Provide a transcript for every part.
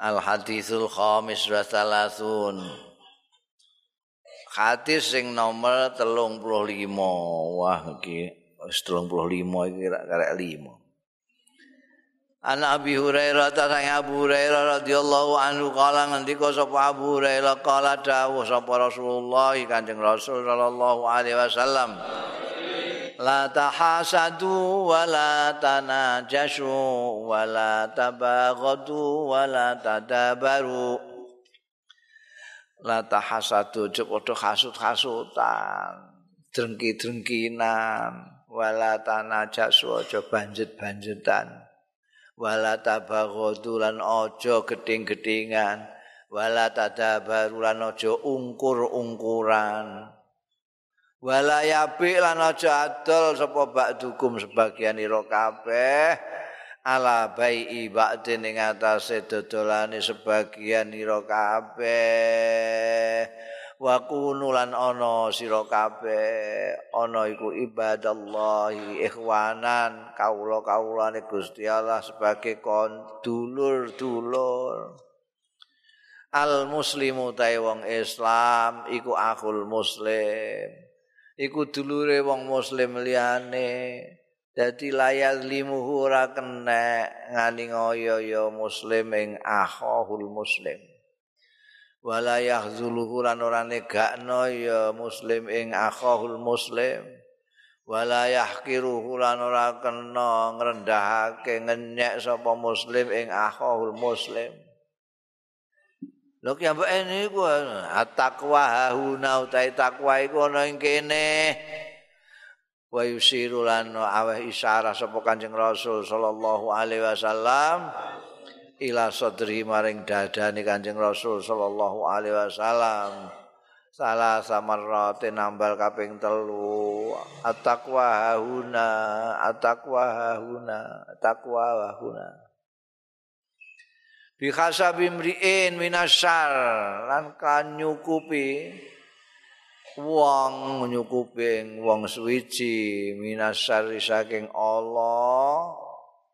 Al hadisul khamis wa salasun. Hadis sing nomor 35. Wah iki wis 35 iki karek 5. Ana Abi Hurairah ta sang Abu Hurairah radhiyallahu anhu kala ngendika sapa Abu Hurairah kala dawuh sapa Rasulullah Kanjeng Rasul sallallahu alaihi wasallam. La tahasadu wa la tanajashu wa la tabaghadu wa la tadabaru la tahasadu padha hasut-hasutan drengki-drengkinan wala tanajashu aja banjet-banjetan wala tabaghadu lan aja geding-gedingan wala tadabaru lan aja ungkur-ungkuran wala yabi lan aja adol sapa ba'dukum sebagian ira kabeh. Ala bai'i ba'din ing atase dodolane sebagian ira kabeh. Wa kunu lan ana sira kabeh. Ana iku ibadallahi ikhwanan kawula-kawulane Gusti Allah sebagai kon dulur-dulur. Al muslimu ta wong Islam iku akhul muslim iku dulure wong muslim liyane. Dadi layal limuhu ora kena ngani ngoyo ya muslim ing akhul muslim. Wala yahzuluhu lan ora negakno ya muslim ing akhul muslim. Wala yahkiruhu lan ora kena ngrendahake ngenyek sapa muslim ing akhul muslim Lho ki ambek niku at-taqwa hauna utai takwa iku ana ing kene. Wa yusiru lan aweh isyarah sapa Kanjeng Rasul sallallahu alaihi wasallam ila sadri maring dadane Kanjeng Rasul sallallahu alaihi wasallam. Salah samarrate nambal kaping telu at-taqwa hauna at-taqwa hauna at-taqwa hauna bi khasabi mriin minasyar. Lan kan nyukupi wong nyukupi wong suwiji minasyar saking Allah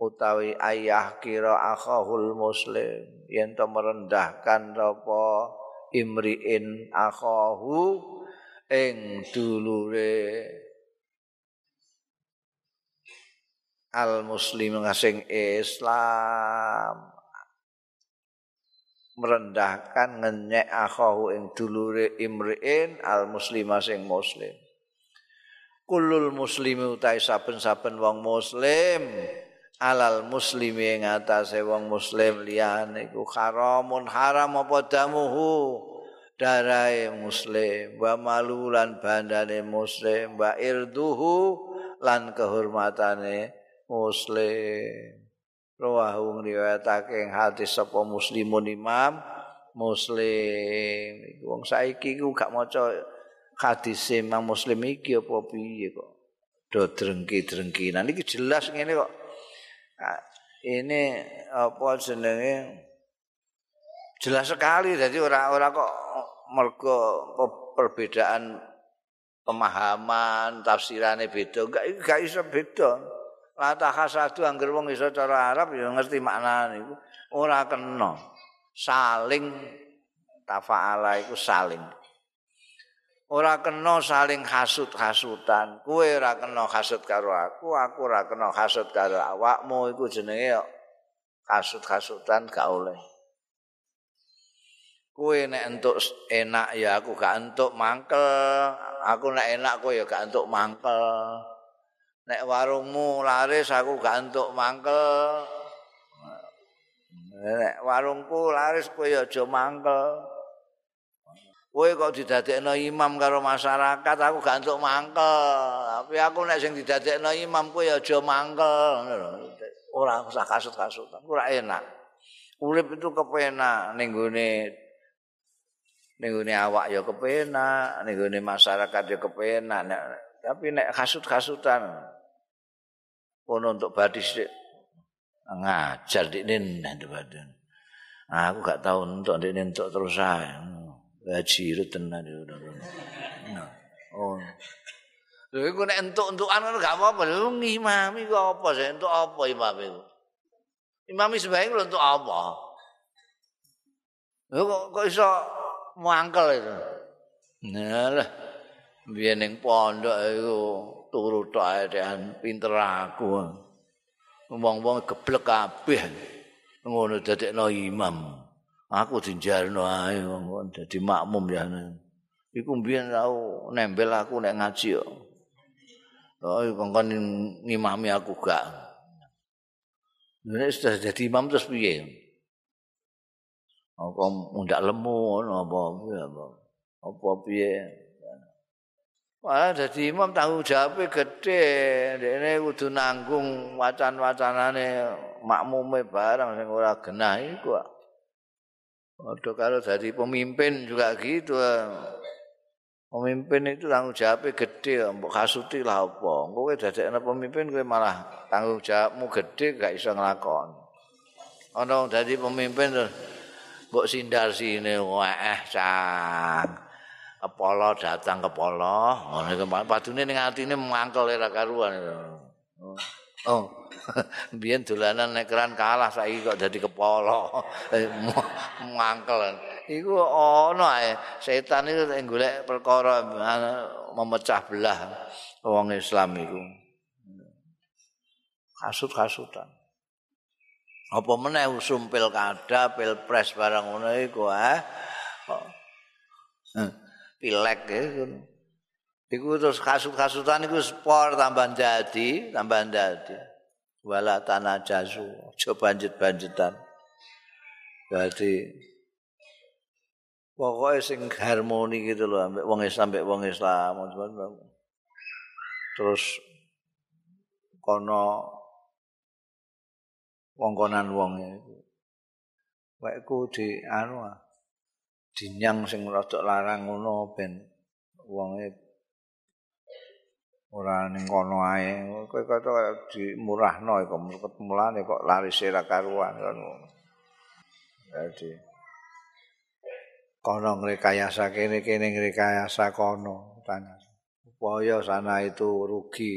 utawi ayah kira akhahul muslim. Yen to merendahkan apa imriin akhahu ing dulure al muslim ngasing Islam merendahkan ngenyek akhahu ing dulure imriin al muslima sing muslim. Kulul muslimi utai saben-saben wong muslim alal muslimi ing atase wong muslim liyane iku haramun haram apa damuhu? Darae muslim wa malulan bandane muslim wa irduhu lan kehormatane muslim rawahu ngriwayatake ing hadis sapa muslimun imam muslim. Wong saiki ku gak maca hadis imam muslim iki apa piye kok. Do drengki-drengki nah niki jelas ngene kok. Ini apa jenenge? Jelas sekali jadi ora-ora kok mergo perbedaan pemahaman tafsirane beda. Enggak gak iso beda La tahasadu anggere wong iso cara Arab ya ngerti maknane iku. Ora kena. Saling tafaala iku saling. Ora kena saling hasud-hasutan kowe ora kena hasud karo aku aku ora kena hasud karo awakmu. Iku jenenge hasud-hasutan gak oleh. Kowe nek entuk enak ya aku gak entuk mangkel. Aku nek enak kowe ya gak entuk mangkel nek warungmu laris aku gak entuk mangkel. Nek warungku laris kowe aja mangkel. Kowe kok didadekno imam karo masyarakat aku gak entuk mangkel. Tapi aku nek sing didadekno imam kowe aja mangkel. Ora usah kasut-kasut ora enak. Urip itu kepenak ning gone ning gone awak ya kepenak ning gone masyarakat ya kepenak. Tapi nek kasut-kasutan ono untuk badis ngajar di ini badan. Nah, aku gak tahu untuk di ini untuk terus saya. Gaji itu tenang di udah. Oh. Lha iku nek entuk-entukan ngono gak apa-apa. Lu ngimami kok apa sih? Entuk apa imam itu? Imami sebaik lu untuk apa? kok, kok iso mangkel itu. Nah lah, biar neng pondok itu turu tok ae pinter aku. Wong-wong geblek kabeh. Ngono dadekno imam. Aku dijarno ae wong dadi makmum ya. Iku mbiyen tau nembel aku nek ngaji kok. Oh, kongkon ngimami aku gak. Nek sudah jadi imam terus piye? Apa mundak lemu apa apa apa piye? Wah, jadi imam tanggung jawabnya gede. Ini kudu nanggung wacan-wacanane makmume barang sing ora genah iku. Waduh kalau jadi pemimpin juga gitu. Pemimpin itu tanggung jawabnya gede, mbok kasuti lah apa. Kowe dadekne pemimpin kowe malah tanggung jawabmu gede gak iso nglakon. Ana dadi pemimpin terus mbok sindar sine wah cang. Kepala datang kepala, ngono iku padune ning atine mangkel ora karuan. Oh. Biyen dolanan nek keran kalah saiki kok dadi kepala. mangkel. iku ana ae setan iku golek perkara memecah belah wong Islam iku kasut-kasutan apa meneh usum pilkada pilpres barang ngono iku ah pilek iku iku terus kasut-kasutan iku spor tambah jadi tambah jadi wala tanah jazu coba banjet-banjetan berarti pokoknya sing harmoni gitu loh ambek wong Islam ambek wong Islam terus kono wong konan wong itu wekku di anu ah dinyang sing rada larang ngono ben wonge ora ning kono ae. Kowe kaya dimurahno kok mulane kok laris ora karuan ngono. Jadi kono ngrekayasa kene kene ngrekayasa kono tanya. Supaya sana itu rugi.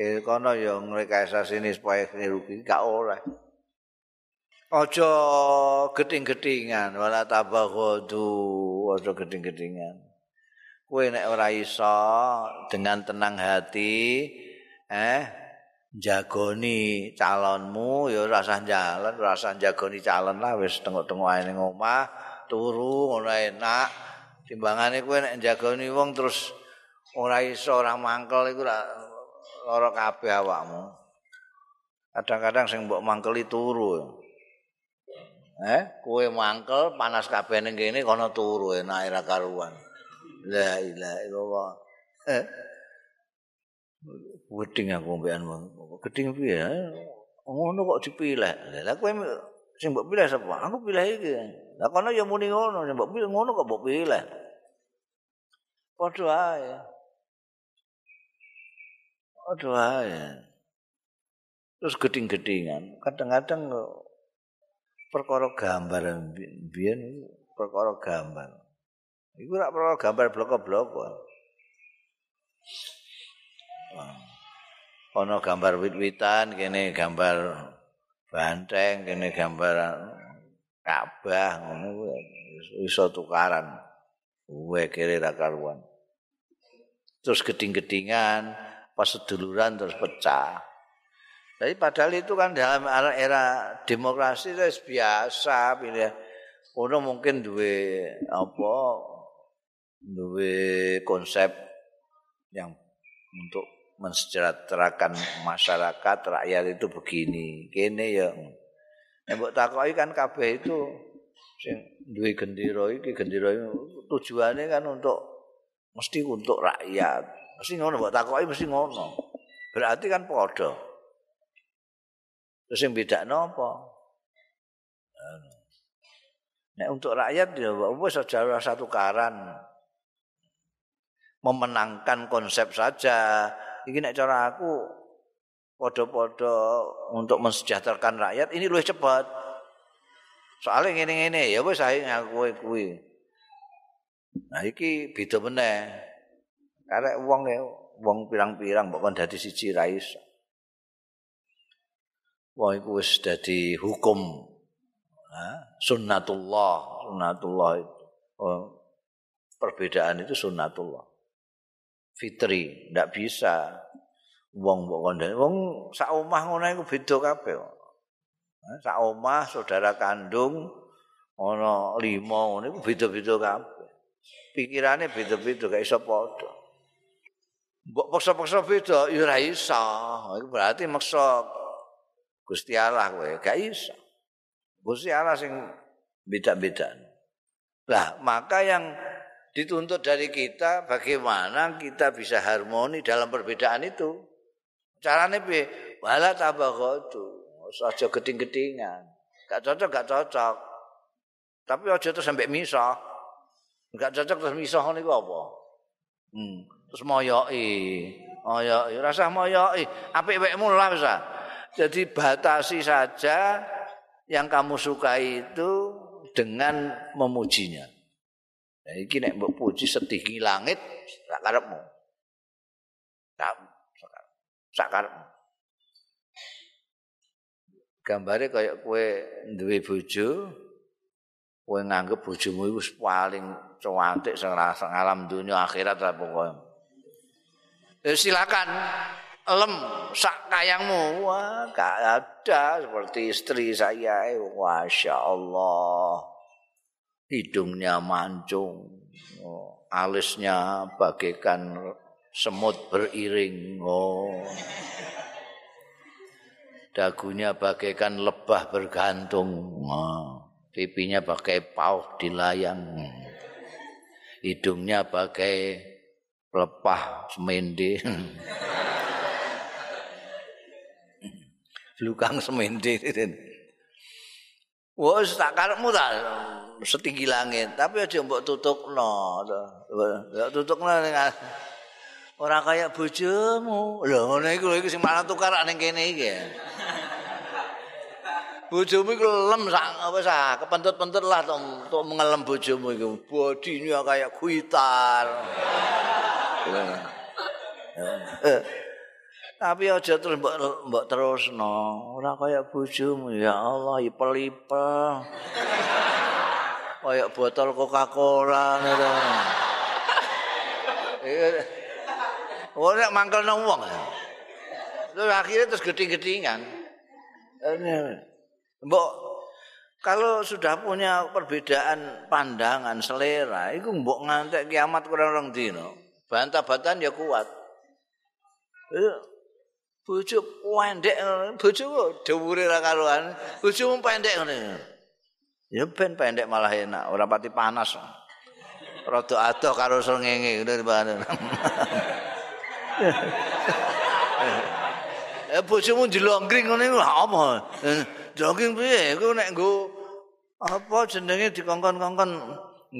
Eh kono ya ngrekayasa sini supaya rugi gak oleh ojo geding-gedingan wala tabaghadu ojo geding-gedingan kowe nek ora iso dengan tenang hati eh jagoni calonmu ya rasa jalan rasa jagoni calon lah wis tengok-tengok ae ning omah turu ngono enak. Timbangane kowe nek njagoni wong terus ora iso ora mangkel iku lara kabeh awakmu. Kadang-kadang sing mbok mangkeli turu eh kowe mangkel panas kabeh ning kene kono turu enak ora karuan la ilaha illallah eh Weding aku mbekan wong. Geding piye? Ngono kok dipilih. Lah kowe sing mbok pilih sapa? Aku pilih iki. Lah kono ya muni ngono, mbok pilih ngono kok mbok pilih. Padha ae. Padha ae. Terus geding-gedingan, kadang-kadang perkara gambar biyen perkara gambar. Iku ora perkara gambar blok-blok. Ono gambar wit-witan, kene gambar banteng, kene gambar Ka'bah ngono iso tukaran. Uwe kere karuan. Terus geding-gedingan, pas seduluran terus pecah. Jadi padahal itu kan dalam era, demokrasi itu biasa pilih. Ono mungkin duwe apa duwe konsep yang untuk mensejahterakan masyarakat rakyat itu begini. Kene ya Nek mbok takoki kan kabeh itu sing duwe gendera iki gendera tujuane kan untuk mesti untuk rakyat. Mesti ngono mbok takoki mesti ngono. Berarti kan padha. Terus sing bedakno apa? Nek untuk rakyat ya wis aja satu karan memenangkan konsep saja. Iki nek cara aku podo-podo untuk mensejahterakan rakyat ini lebih cepat. Soalnya ngene-ngene ya wis ae ngaku kuwi. Nah iki beda meneh. Karek wong ya wong pirang-pirang kon dadi siji ra iso. Wong iku wis dadi hukum. Ha? Sunnatullah Sunnatullah itu. Oh, perbedaan itu sunnatullah. Fitri, ndak bisa. Wong mbok kandhane wong sak omah ngono iku beda kabeh. Sak omah saudara kandung ana lima ngono iku beda-beda kabeh. Pikirane beda-beda gak iso padha. Mbok paksa-paksa beda ya ora iso. Iku berarti maksa Gusti Allah kowe gak iso. Gusti Allah sing beda-beda. Lah, maka yang dituntut dari kita bagaimana kita bisa harmoni dalam perbedaan itu. Carane piye? Wala tabaghatu. Aja geding-gedingan. Gak cocok, gak cocok. Tapi aja terus sampai misah. Gak cocok terus misah niku apa? Hmm. Terus moyoki. Moyoki, rasa moyoki. Apik wekmu lah bisa. Jadi batasi saja yang kamu sukai itu dengan memujinya. Nah, iki nek mbok puji setinggi langit sak karepmu. Sak karepmu. Gambare kaya kowe duwe bojo, kowe nganggep bojomu iku paling cantik sing alam dunia akhirat lah pokoke. Eh, silakan lem sak kayangmu. Wah gak ada seperti istri saya. Masya Allah hidungnya mancung. Oh, alisnya bagaikan semut beriring. Oh. Dagunya bagaikan lebah bergantung. Oh. pipinya bagai pauh di layang hidungnya bagai lepah semende lukang semende Wes tak karepmu ta setinggi langit, tapi aja mbok tutukno. Ya tutukno ning ora kaya bojomu. Lho ngono iku lho iku sing malah tukar ning kene iki. Bojomu iku lem sak apa sak kepentut-pentut lah to mengelem bojomu iku. Bodine kaya kuitar. Tapi aja terus mbok mbok terusno, ora kaya bojomu ya Allah ipel-ipel. Kaya botol Coca-Cola ngono. Ora nek mangkelno wong. Terus akhirnya terus geding-gedingan. Mbok kalau sudah punya perbedaan pandangan selera, itu mbok ngantek kiamat kurang orang dino. Bantah-bantahan ya kuat. Bojo pendek bojo dhuwure ra karuan. Bojo pendek ngene. Ya ben pendek malah enak ora pati panas. Rada adoh karo srengenge ngene Eh bojomu dilonggring ngene apa? Jogging piye? Iku nek nggo apa jenenge dikongkon-kongkon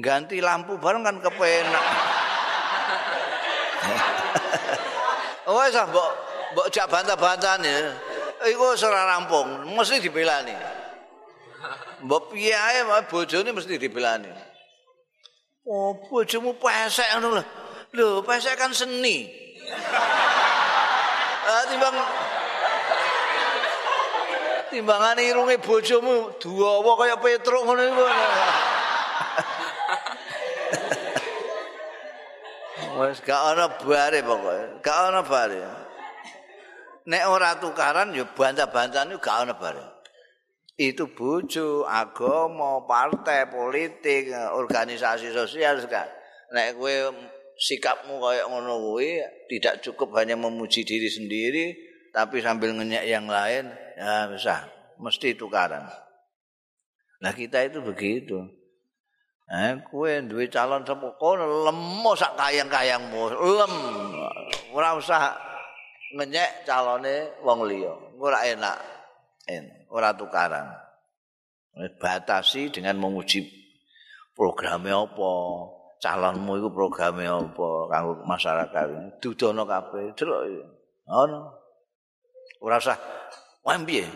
ganti lampu bareng kan kepenak. Ah mbok mbok jak bantah-bantahne iku ora rampung mesti dibelani. Mbok piye ae bojone mesti dibelani. Oh bojomu pesek ngono lho. Lho pesek kan seni. Ah timbang timbangane irunge bojomu duwa kaya petruk ngono iku. Wes gak ana bare pokoke, gak ana bare. Nek ora tukaran ya bantah-bantahan itu gak ana bareng. Itu bojo, agama, partai, politik, organisasi sosial sekali. Nek kowe sikapmu kayak ngono kuwi tidak cukup hanya memuji diri sendiri tapi sambil ngenyek yang lain ya bisa mesti tukaran. Nah kita itu begitu. Eh, kue duwe calon sepuh kono lemo sak kayang-kayangmu, lem. Ora usah ngenyek calone wong liya. Ora enak. En, ora tukaran. Batasi dengan menguji programnya apa, calonmu itu programnya apa kanggo masyarakat. Dudono kabeh, delok. Ono. Ora usah wae piye?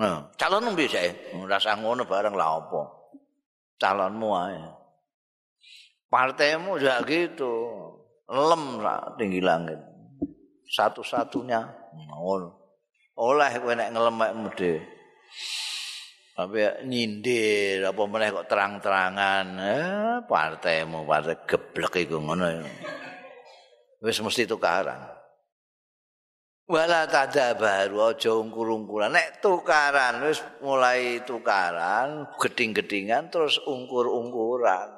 Nah, calonmu piye sih? Ora usah ngono bareng lah apa. Calonmu ae. Partaimu juga gitu. Lem lah tinggi langit. Satu-satunya ngono. Oleh kowe nek ngelemek mudhe. Tapi nyindir apa meneh kok terang-terangan. Eh, partaimu partai geblek iku ngono. Wis mesti tukaran. Wala tada baru aja ungkur-ungkuran. Nek tukaran wis mulai tukaran, geding-gedingan terus ungkur-ungkuran.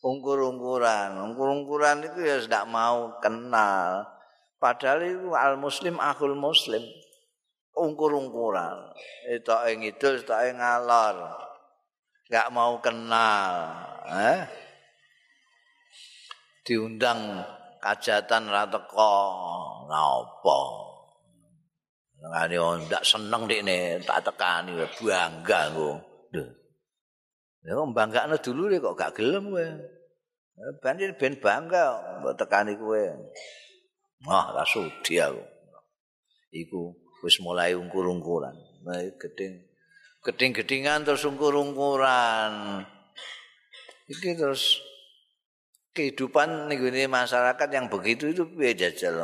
Ungkur-ungkuran, ungkur-ungkuran itu ya tidak mau kenal. Padahal itu al muslim akhul muslim. ungkur-ungkuran. Itu yang itu, itu yang ngalor. Gak mau kenal. Eh? Diundang kajatan rateko. Ngapa? Ngani on ndak seneng nek tak tekani bangga aku. Duh. Ya banggane dulu kok gak gelem kowe. Ben ben bangga mbok tekani kowe. Wah, ra sudi aku. Iku wis mulai ungkur-ungkuran. Geding geding-gedingan terus ungkur-ungkuran. Iki terus kehidupan nih masyarakat yang begitu itu piye jajal.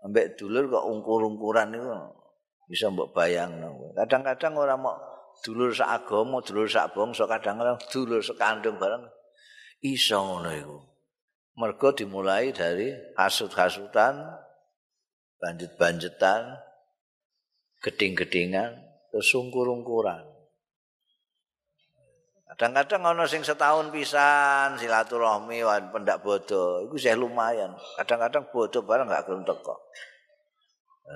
Ambek dulur kok ungkur-ungkuran itu bisa mbok bayang. Kadang-kadang orang mau dulur sak agama, dulur sak bangsa, kadang-kadang dulur sekandung bareng iso ngono iku. Mergo dimulai dari hasut-hasutan, banjet-banjetan, geding-gedingan terus ungkur-ungkuran. Kadang-kadang ana sing setahun pisan silaturahmi wan pendak bodo, iku sih lumayan. Kadang-kadang bodo bareng gak gelem teko.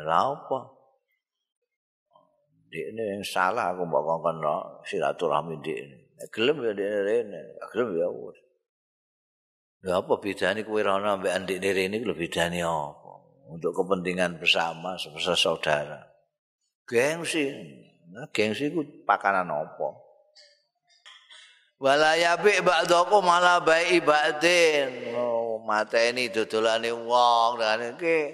Lha? Dik ini yang salah aku ngomong no, silaturahmi dik ini. Gelem ya dik ini, gelem ya wis. Ya apa bedanya kue rana mbak andik ini lebih bedanya apa? Untuk kepentingan bersama, sebesar saudara. gengsi. Nah, gengsi itu pakanan apa? Wala yabi ba'daku malah baik ibadin. Oh, mata ini dodolane wong dan iki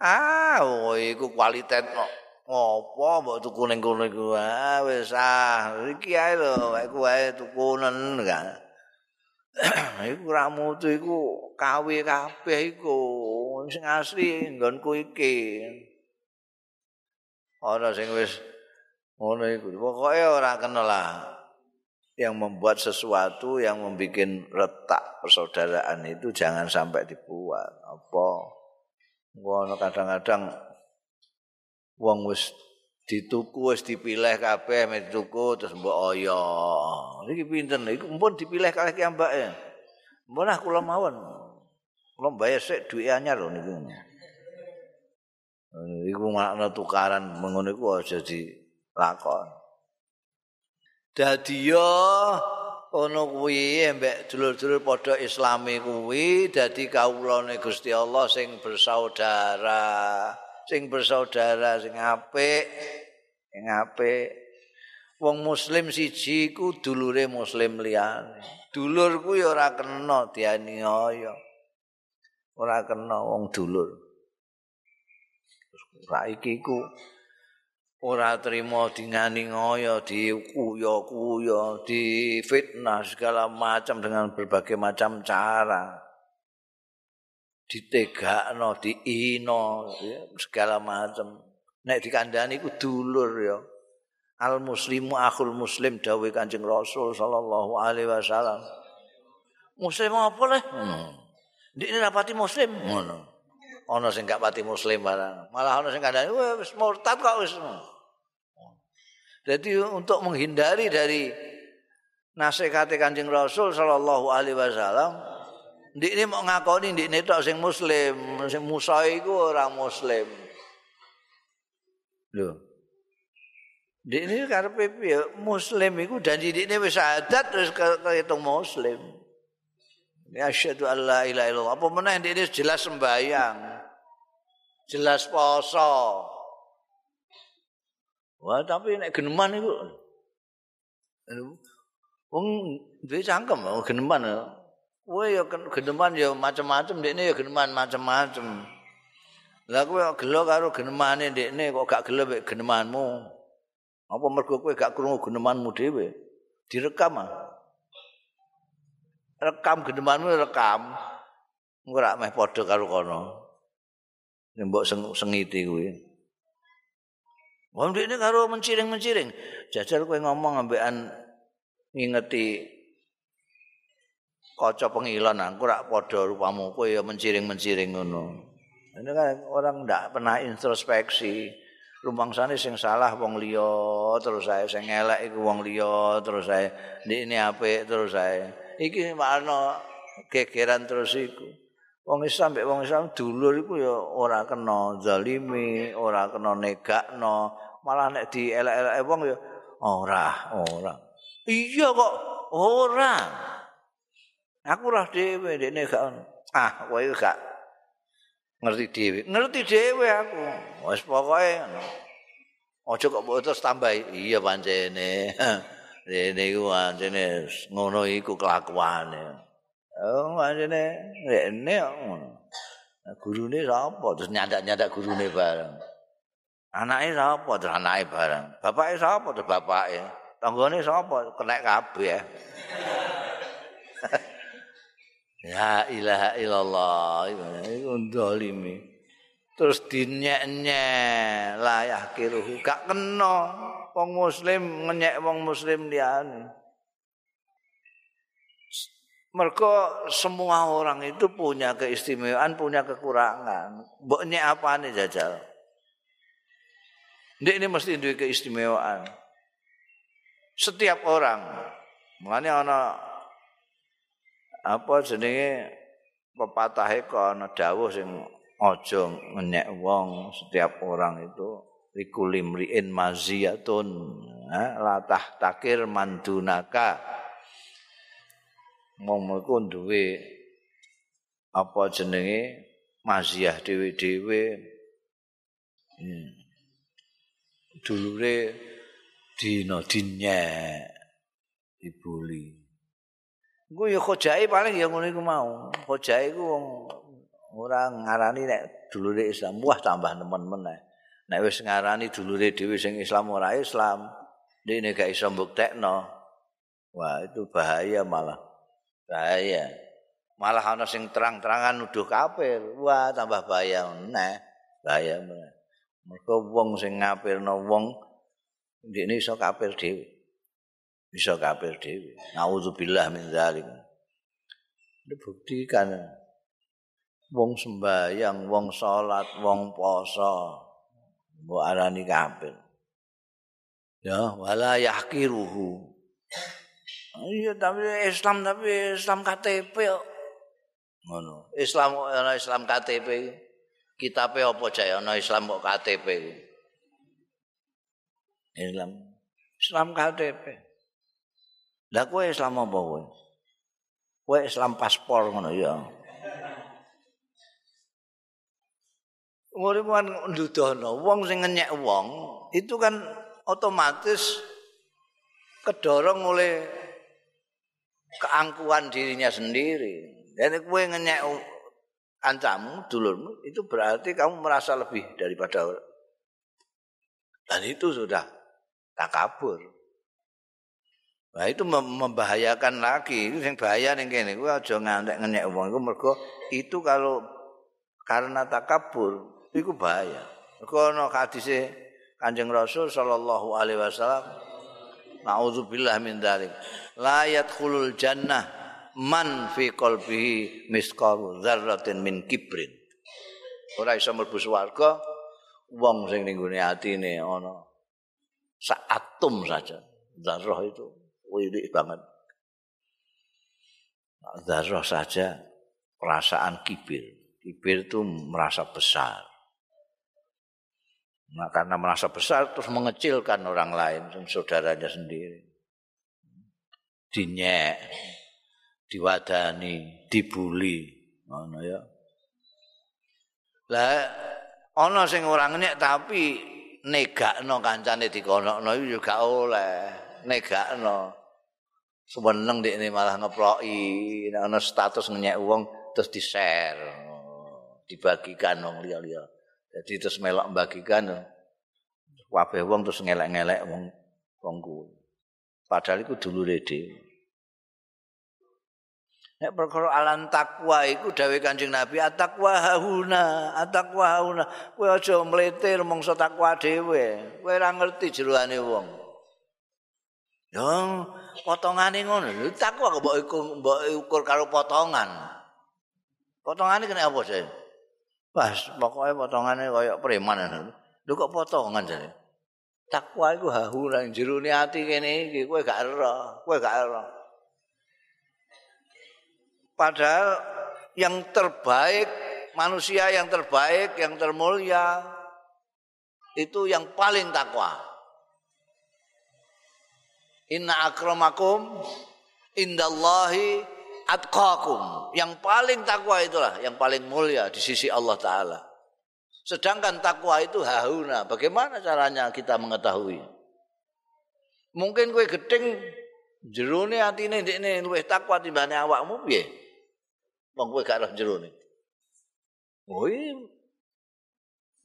ah oh, iku kualitas no. Apa mbok tuku ning kono iku ah wis ah iki ae lho aku ae tukunen kan. iku ramutu iku kawe kabeh iku. Sing asli nggonku iki. ora sing wis ngono iku. Pokoke ora kenal lah yang membuat sesuatu yang membuat retak persaudaraan itu jangan sampai dibuat. Apa? Kadang-kadang wong wis dituku wis dipilih kabeh mek dituku terus mbok oyo. Iki pinten? Iku mumpun dipilih kalih ki ambake. Aku kula mawon. Kula bayar sik duwe anyar niku. Iku makna tukaran mengono iku aja dilakon. Dadi yo ono kuwi mbek dulur-dulur padha islami kuwi dadi kawulane Gusti Allah sing bersaudara, sing bersaudara sing apik, sing apik. Wong muslim siji ku dulure muslim liyane. Dulur kuwi ora kena dianiaya. Ora kena wong dulur. saiki ku ora trimo dingani ngoyo di kuyo-kuyo di fitnah segala macam dengan berbagai macam cara ditegakno diino segala macam nek dikandani ku dulur ya. Al muslimu akhul muslim dawe kanjeng rasul sallallahu alaihi wasallam. Muslim apa le hmm. ini rapati muslim. Ngono. Ana sing gak pati muslim barang. Malah ana sing kandhani wis murtad kok wis. Jadi untuk menghindari dari nasihat Kanjeng Rasul sallallahu alaihi wasallam, ndik ini mau ngakoni ndik ini tok sing muslim, sing Musa iku ora muslim. Lho. Ndik karepe piye? Muslim iku janji ndik wis adat terus kehitung muslim. Ya asyhadu alla ilaha illallah. Apa meneh ndik jelas sembahyang. jelas poso. Wah, tapi nek geneman iku wong duwe cangkem geneman. Kowe ya geneman ya macam-macam dekne ya geneman macam-macam. Lah kowe gelo karo genemane dekne kok gak gelo mek genemanmu. Apa mergo kowe gak krungu genemanmu dhewe? Direkam ah. Rekam genemanmu rekam. Ora meh padha karo kono. mbok sengiti kuwi. Wong ini karo menciring-menciring. Jajal kowe ngomong ambekan ngingeti kaca pengilon aku rak padha rupamu kowe ya menciring-menciring ngono. Ini kan orang ndak pernah introspeksi. Rumangsane sing salah wong liya, terus saya sing elek iku wong liya, terus saya ini apik, terus saya iki makna gegeran terus iku. Wong Islam mek wong Islam dulur iku ya ora kena zalimi, ora kena negakno, malah nek dielek-elek wong ya ora, ora. Iya kok ora. Aku ora dhewe ndekne gak. Ah, kowe gak ngerti dhewe. Ngerti dhewe aku. Wis pokoke ngono. Aja kok mbok terus tambah iya pancene. Dene iku pancene ngono iku kelakuane. Oh, pancene rene ngono. Gurune sapa? Terus nyandak-nyandak gurune bareng. Anake sapa? Terus anake bareng. Bapake sapa? Terus bapake. Tanggane sapa? Kenek kabeh. Ya ilaha illallah iku ndolimi. Terus dinyek-nyek layah kiruhu gak kena wong muslim ngenyek wong muslim liyane. Mereka semua orang itu punya keistimewaan, punya kekurangan. Mbok nyek apane jajal? Ndek ini mesti duwe keistimewaan. Setiap orang. Mulane ana apa jenenge? Pepatah iku ana dawuh sing aja ngenyek wong setiap orang itu likulimriin maziyatun latah takir mandunaka. Mong iku duwe apa jenenge? Maziyah dhewe-dhewe. Hmm. dulure dina dinyek dibuli Iku ya khojai paling ya ngono iku mau. Khojai iku wong ora ngarani nek dulure Islam wah tambah nemen-nemen nek. Nek wis ngarani dulure dhewe sing Islam ora Islam, dene gak iso mbuktekno. Wah, itu bahaya malah. Bahaya. Malah ana sing terang-terangan nuduh kafir. Wah, tambah bahaya nek. Bahaya. Mergo wong sing ngapirno wong ndekne iso kafir dhewe. Bisa kafir dhewe. Nauzubillah min dzalik. Dibuktikan wong sembahyang, wong salat, wong poso mbok arani kafir. Ya, wala yahkiruhu. Iya, tapi Islam tapi Islam KTP. Ngono. Islam ana Islam KTP. Kitabe apa jae ana Islam kok KTP. Islam Islam KTP. Lah kowe Islam apa kowe? Kowe Islam paspor ngono ya. Umure kan ndudono wong sing ngenyek wong itu kan otomatis kedorong oleh keangkuhan dirinya sendiri. Dan kowe ngenyek ancamu, dulurmu, itu berarti kamu merasa lebih daripada orang. Dan itu sudah takabur. Nah itu membahayakan lagi. Itu yang bahaya nih kene. Gue aja ngantek ngenyek uang. Itu mergo itu kalau karena takabur itu bahaya. Mergo no hadise Kanjeng Rasul sallallahu alaihi wasallam Nauzubillah min dzalik. La yadkhulul jannah man fi qalbihi misqalu dzarratin min kibrin. Ora iso mlebu swarga wong sing ning gone atine ana sak atom saja. Zarah itu widik banget. Zarah saja perasaan kibir. Kibir itu merasa besar. Nah, karena merasa besar terus mengecilkan orang lain, saudaranya sendiri. Dinyek, diwadani, dibuli, ngono ya. Lah ana sing ora nyek tapi negakno kancane dikonokno iku juga oleh negakno. Seneng ini malah ngeploki ana status ngenyek wong terus di-share dibagikan wong liya-liya jadi terus melok membagikan kabeh wong terus ngelek-ngelek wong wong kuwi padahal iku dulure dhewe Nek perkara alan takwa iku dawuh Kanjeng Nabi atakwa hauna, atakwa hauna. Kowe aja mletir mongso takwa dhewe. Kowe ora ngerti jeroane wong. Yo potongane ngono. Takwa kok mbok ukur, mbok ukur karo potongan. Potongane kena apa sih? Pas pokoknya potongane kaya preman. Lho kok potongan jane? Takwa iku hauna jerone ati kene iki kowe gak ero, kowe gak ero. Padahal yang terbaik, manusia yang terbaik, yang termulia, itu yang paling takwa. Inna akramakum indallahi atqakum. Yang paling takwa itulah yang paling mulia di sisi Allah Ta'ala. Sedangkan takwa itu hauna. Bagaimana caranya kita mengetahui? Mungkin kue gedeng jerone atine ndekne luwih takwa timbane awakmu piye? wong kowe gak roh jero ne. Oh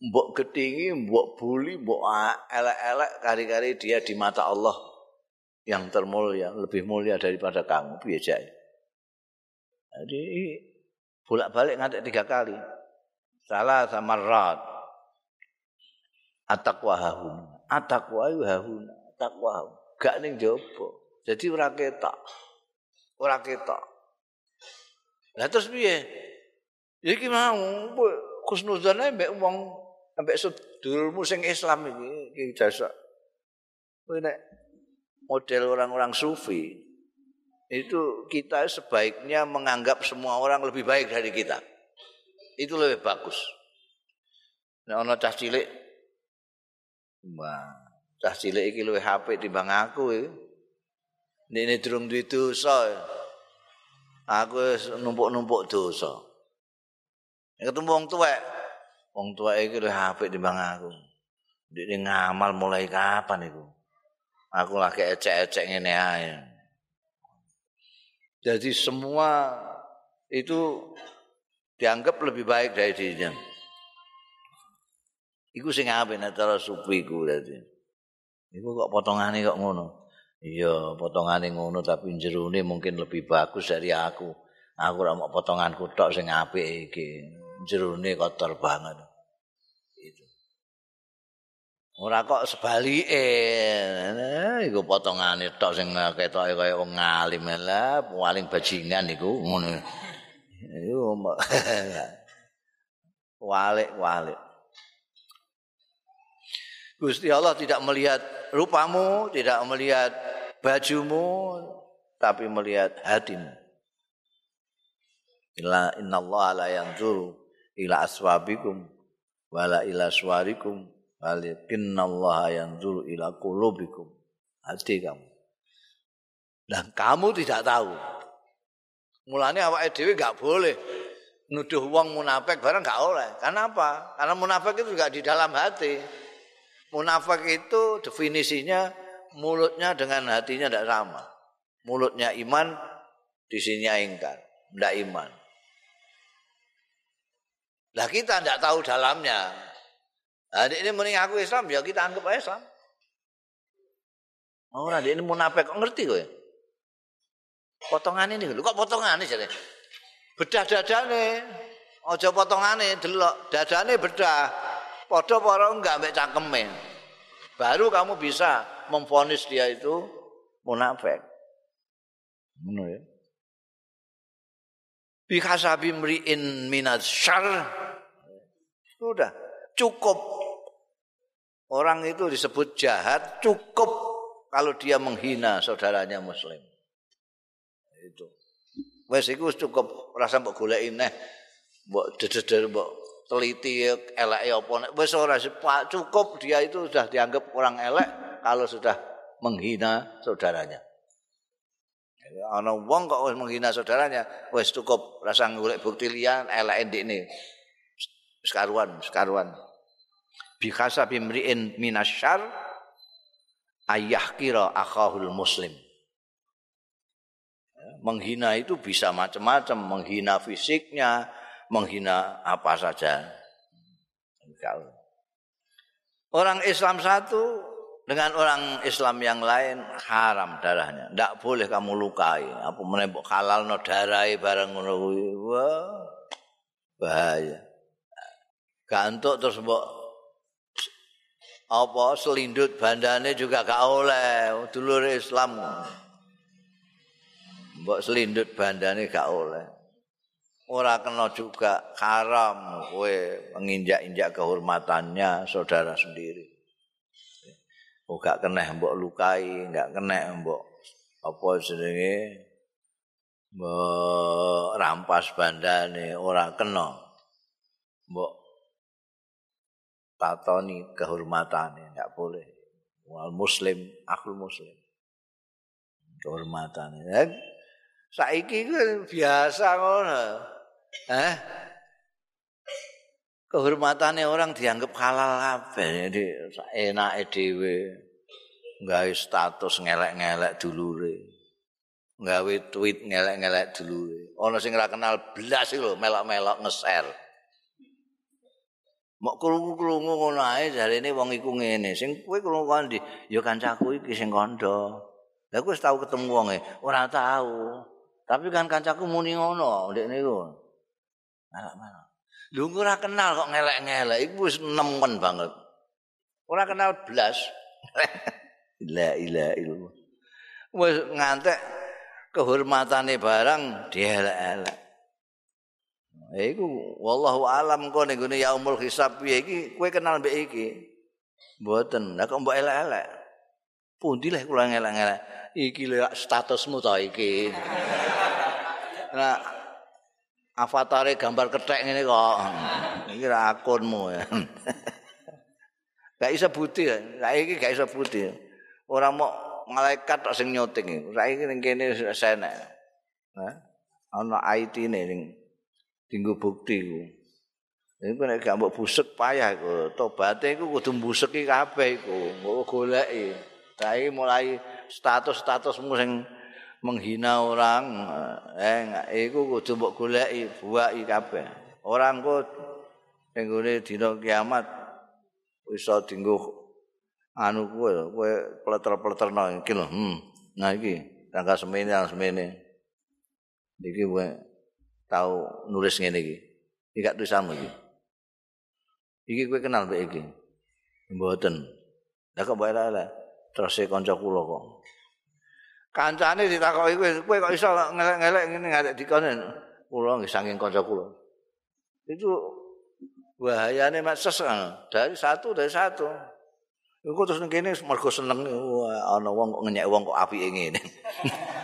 mbok getingi, mbok buli, mbok elek-elek kari-kari dia di mata Allah yang termulia, lebih mulia daripada kamu jae. Jadi bolak-balik ngantek tiga kali. Salah sama rat. Atakwa hahun. Atakwa hahun. Atakwa Gak ning jopo. Jadi ora ketok. Ora ketok. Lah terus piye? Iki mau kusnuzan ae mbek wong mbek sedulurmu sing Islam iki iki jasa. Kowe nek model orang-orang sufi itu kita sebaiknya menganggap semua orang lebih baik dari kita. Itu lebih bagus. Nek ana cah cilik Wah, cah cilik iki luwih apik timbang aku iki. Nek durung duwe dosa. aku numpuk-numpuk dosa. Nek ketemu wong tuwek, wong tuwek iki luwih apik timbang aku. Dik ngamal mulai kapan iku? Aku lagi ecek-ecek ngene ae. Jadi semua itu dianggap lebih baik dari dirinya. Iku sing apik nek cara supiku dadi. Iku kok potongane kok ngono. Iya, potongane ngono tapi jerone mungkin lebih bagus dari aku. Aku ora mau potonganku tok sing apik iki. Jerone kotor banget. Ora kok sebalike. Nah, iku potongane tok sing ketoke kaya wong ngalim lah, paling bajingan iku ngono. Iku walik-walik. Gusti Allah tidak melihat rupamu, tidak melihat bajumu tapi melihat hatimu. Illa innallaha la yanzuru ila aswabikum wala ila suwarikum walakinnallaha yanzuru ila qulubikum. Hati kamu. Dan kamu tidak tahu. Mulanya awake dhewe enggak boleh nuduh wong munafik barang enggak oleh. Karena apa? Karena munafik itu juga di dalam hati. Munafik itu definisinya mulutnya dengan hatinya tidak sama. Mulutnya iman, di sini ingkar, tidak iman. Lah kita tidak tahu dalamnya. Nah, ini mending aku Islam, ya kita anggap Islam. Oh, nah, ini munafik kok ngerti gue? Potongan ini, kok potongan ini jadi? Bedah dadane, ojo potongan ini, delok dadane bedah. Podo poro enggak ambek cangkemen. Baru kamu bisa memfonis dia itu munafik. Ngono ya. Bi kasabi mriin minat syar. Sudah, cukup. Orang itu disebut jahat cukup kalau dia menghina saudaranya muslim. Itu. Wes iku cukup rasa mbok goleki neh. Mbok dededer mbok teliti elek apa nek wis ora cukup dia itu sudah dianggap orang elek kalau sudah menghina saudaranya. Ana wong kok wis menghina saudaranya, wis cukup rasa golek bukti liyan elek ndekne. Sekaruan, sekaruan. Bi khasabi mri'in minasyar ayah kira akhahul muslim. Menghina itu bisa macam-macam, menghina fisiknya, menghina apa saja. Orang Islam satu dengan orang Islam yang lain haram darahnya. Tidak boleh kamu lukai. Apa menembok halal no darai barang ngono bahaya. Gantuk terus mbok apa selindut bandane juga gak oleh dulur Islam. Mbok selindut bandane gak oleh. Ora kena juga haram kowe menginjak-injak kehormatannya saudara sendiri. Oh gak kena mbok lukai, gak kena mbok apa jenenge mbok rampas bandane ora kena. Mbok tatoni kehormatane gak boleh. Wal muslim, akul muslim. Kehormatane. Eh, saiki biasa ngono. Eh? kehormatannya orang dianggap halal kabeh jadi enake dhewe gawe status ngelek-ngelek dulure gawe tweet ngelek-ngelek dulure ana sing ora kenal blas lho melok-melok nge-share mok krungu-krungu ngono ae jarene wong iku ngene sing kowe krungu kondi ya kancaku iki sing kandha lha kowe tau ketemu wonge ora tau tapi kan kancaku muni ngono ndek niku melok-melok Lho ora kenal kok ngelek-ngelek iku wis nemen banget. Ora kenal blas. La ilaha illallah. Wis ngantek kehormatane barang dielek-elek. Iku wallahu alam kok ning gone yaumul hisab piye iki kowe kenal mbek iki. Mboten. Lah kok mbok elek-elek. Pundi leh kula ngelek-ngelek. Iki lho statusmu ta iki. Nah, avatare gambar kethek ngene kok. Iki ra akunmu ya. Gak iso budi ya. Saiki gak iso budi. Ora mau malaikat tok sing nyoting. Saiki ning kene senek. Hah? Ana IT ne ning dinggo bukti ku. Iku nek gak mbok busek payah iku. Tobate iku kudu mbuseki kabeh iku. Mbok goleki. Saiki mulai status-statusmu sing menghina orang eh iku kudu mbok goleki buaki kabeh orang kok ning gone dina kiamat iso dinggo anu kowe kowe pleter-pleterno iki lho hmm nah iki tangga semene semene iki kowe tau nulis ngene iki. Iki gak tulisanmu iki. Iki kowe kenal mbek iki? Mboten. Lah kok mbok terus kanca kula kok. Kancane ditakoki kowe kowe kok iso ngelek-ngelek ngene ngarep dikone kula nggih saking kanca kula. Itu bahayane mases dari satu dari satu. Iku terus ning kene mergo seneng ana wong kok ngenyek wong kok apike ngene.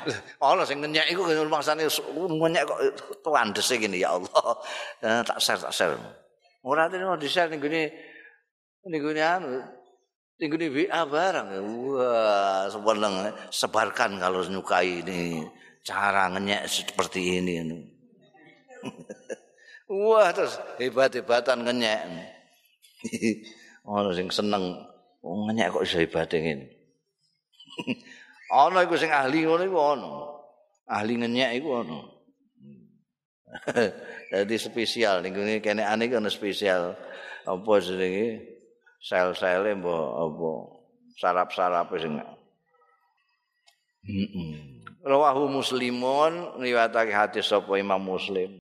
ana sing ngenyek iku rumangsane ngenyek kok tuan dese ngene ya Allah. Eh, tak share tak share. Ora terima di share ning gene ning gene anu Tinggu di WA barang. Wah, sebenarnya sebarkan kalau nyukai ini. Cara ngenyek seperti ini. Wah, terus hebat-hebatan ngenyek. Ono sing seneng oh, ngenyek kok iso hebat ini. Ono iku sing ahli ngono iku ono. Ahli ngenyek iku ono. Jadi spesial ning kene ane ono spesial apa jenenge? sel-sele mbok apa sarap-sarape sing Heeh. Rawahu Muslimun riwayatake hadis sapa Imam Muslim.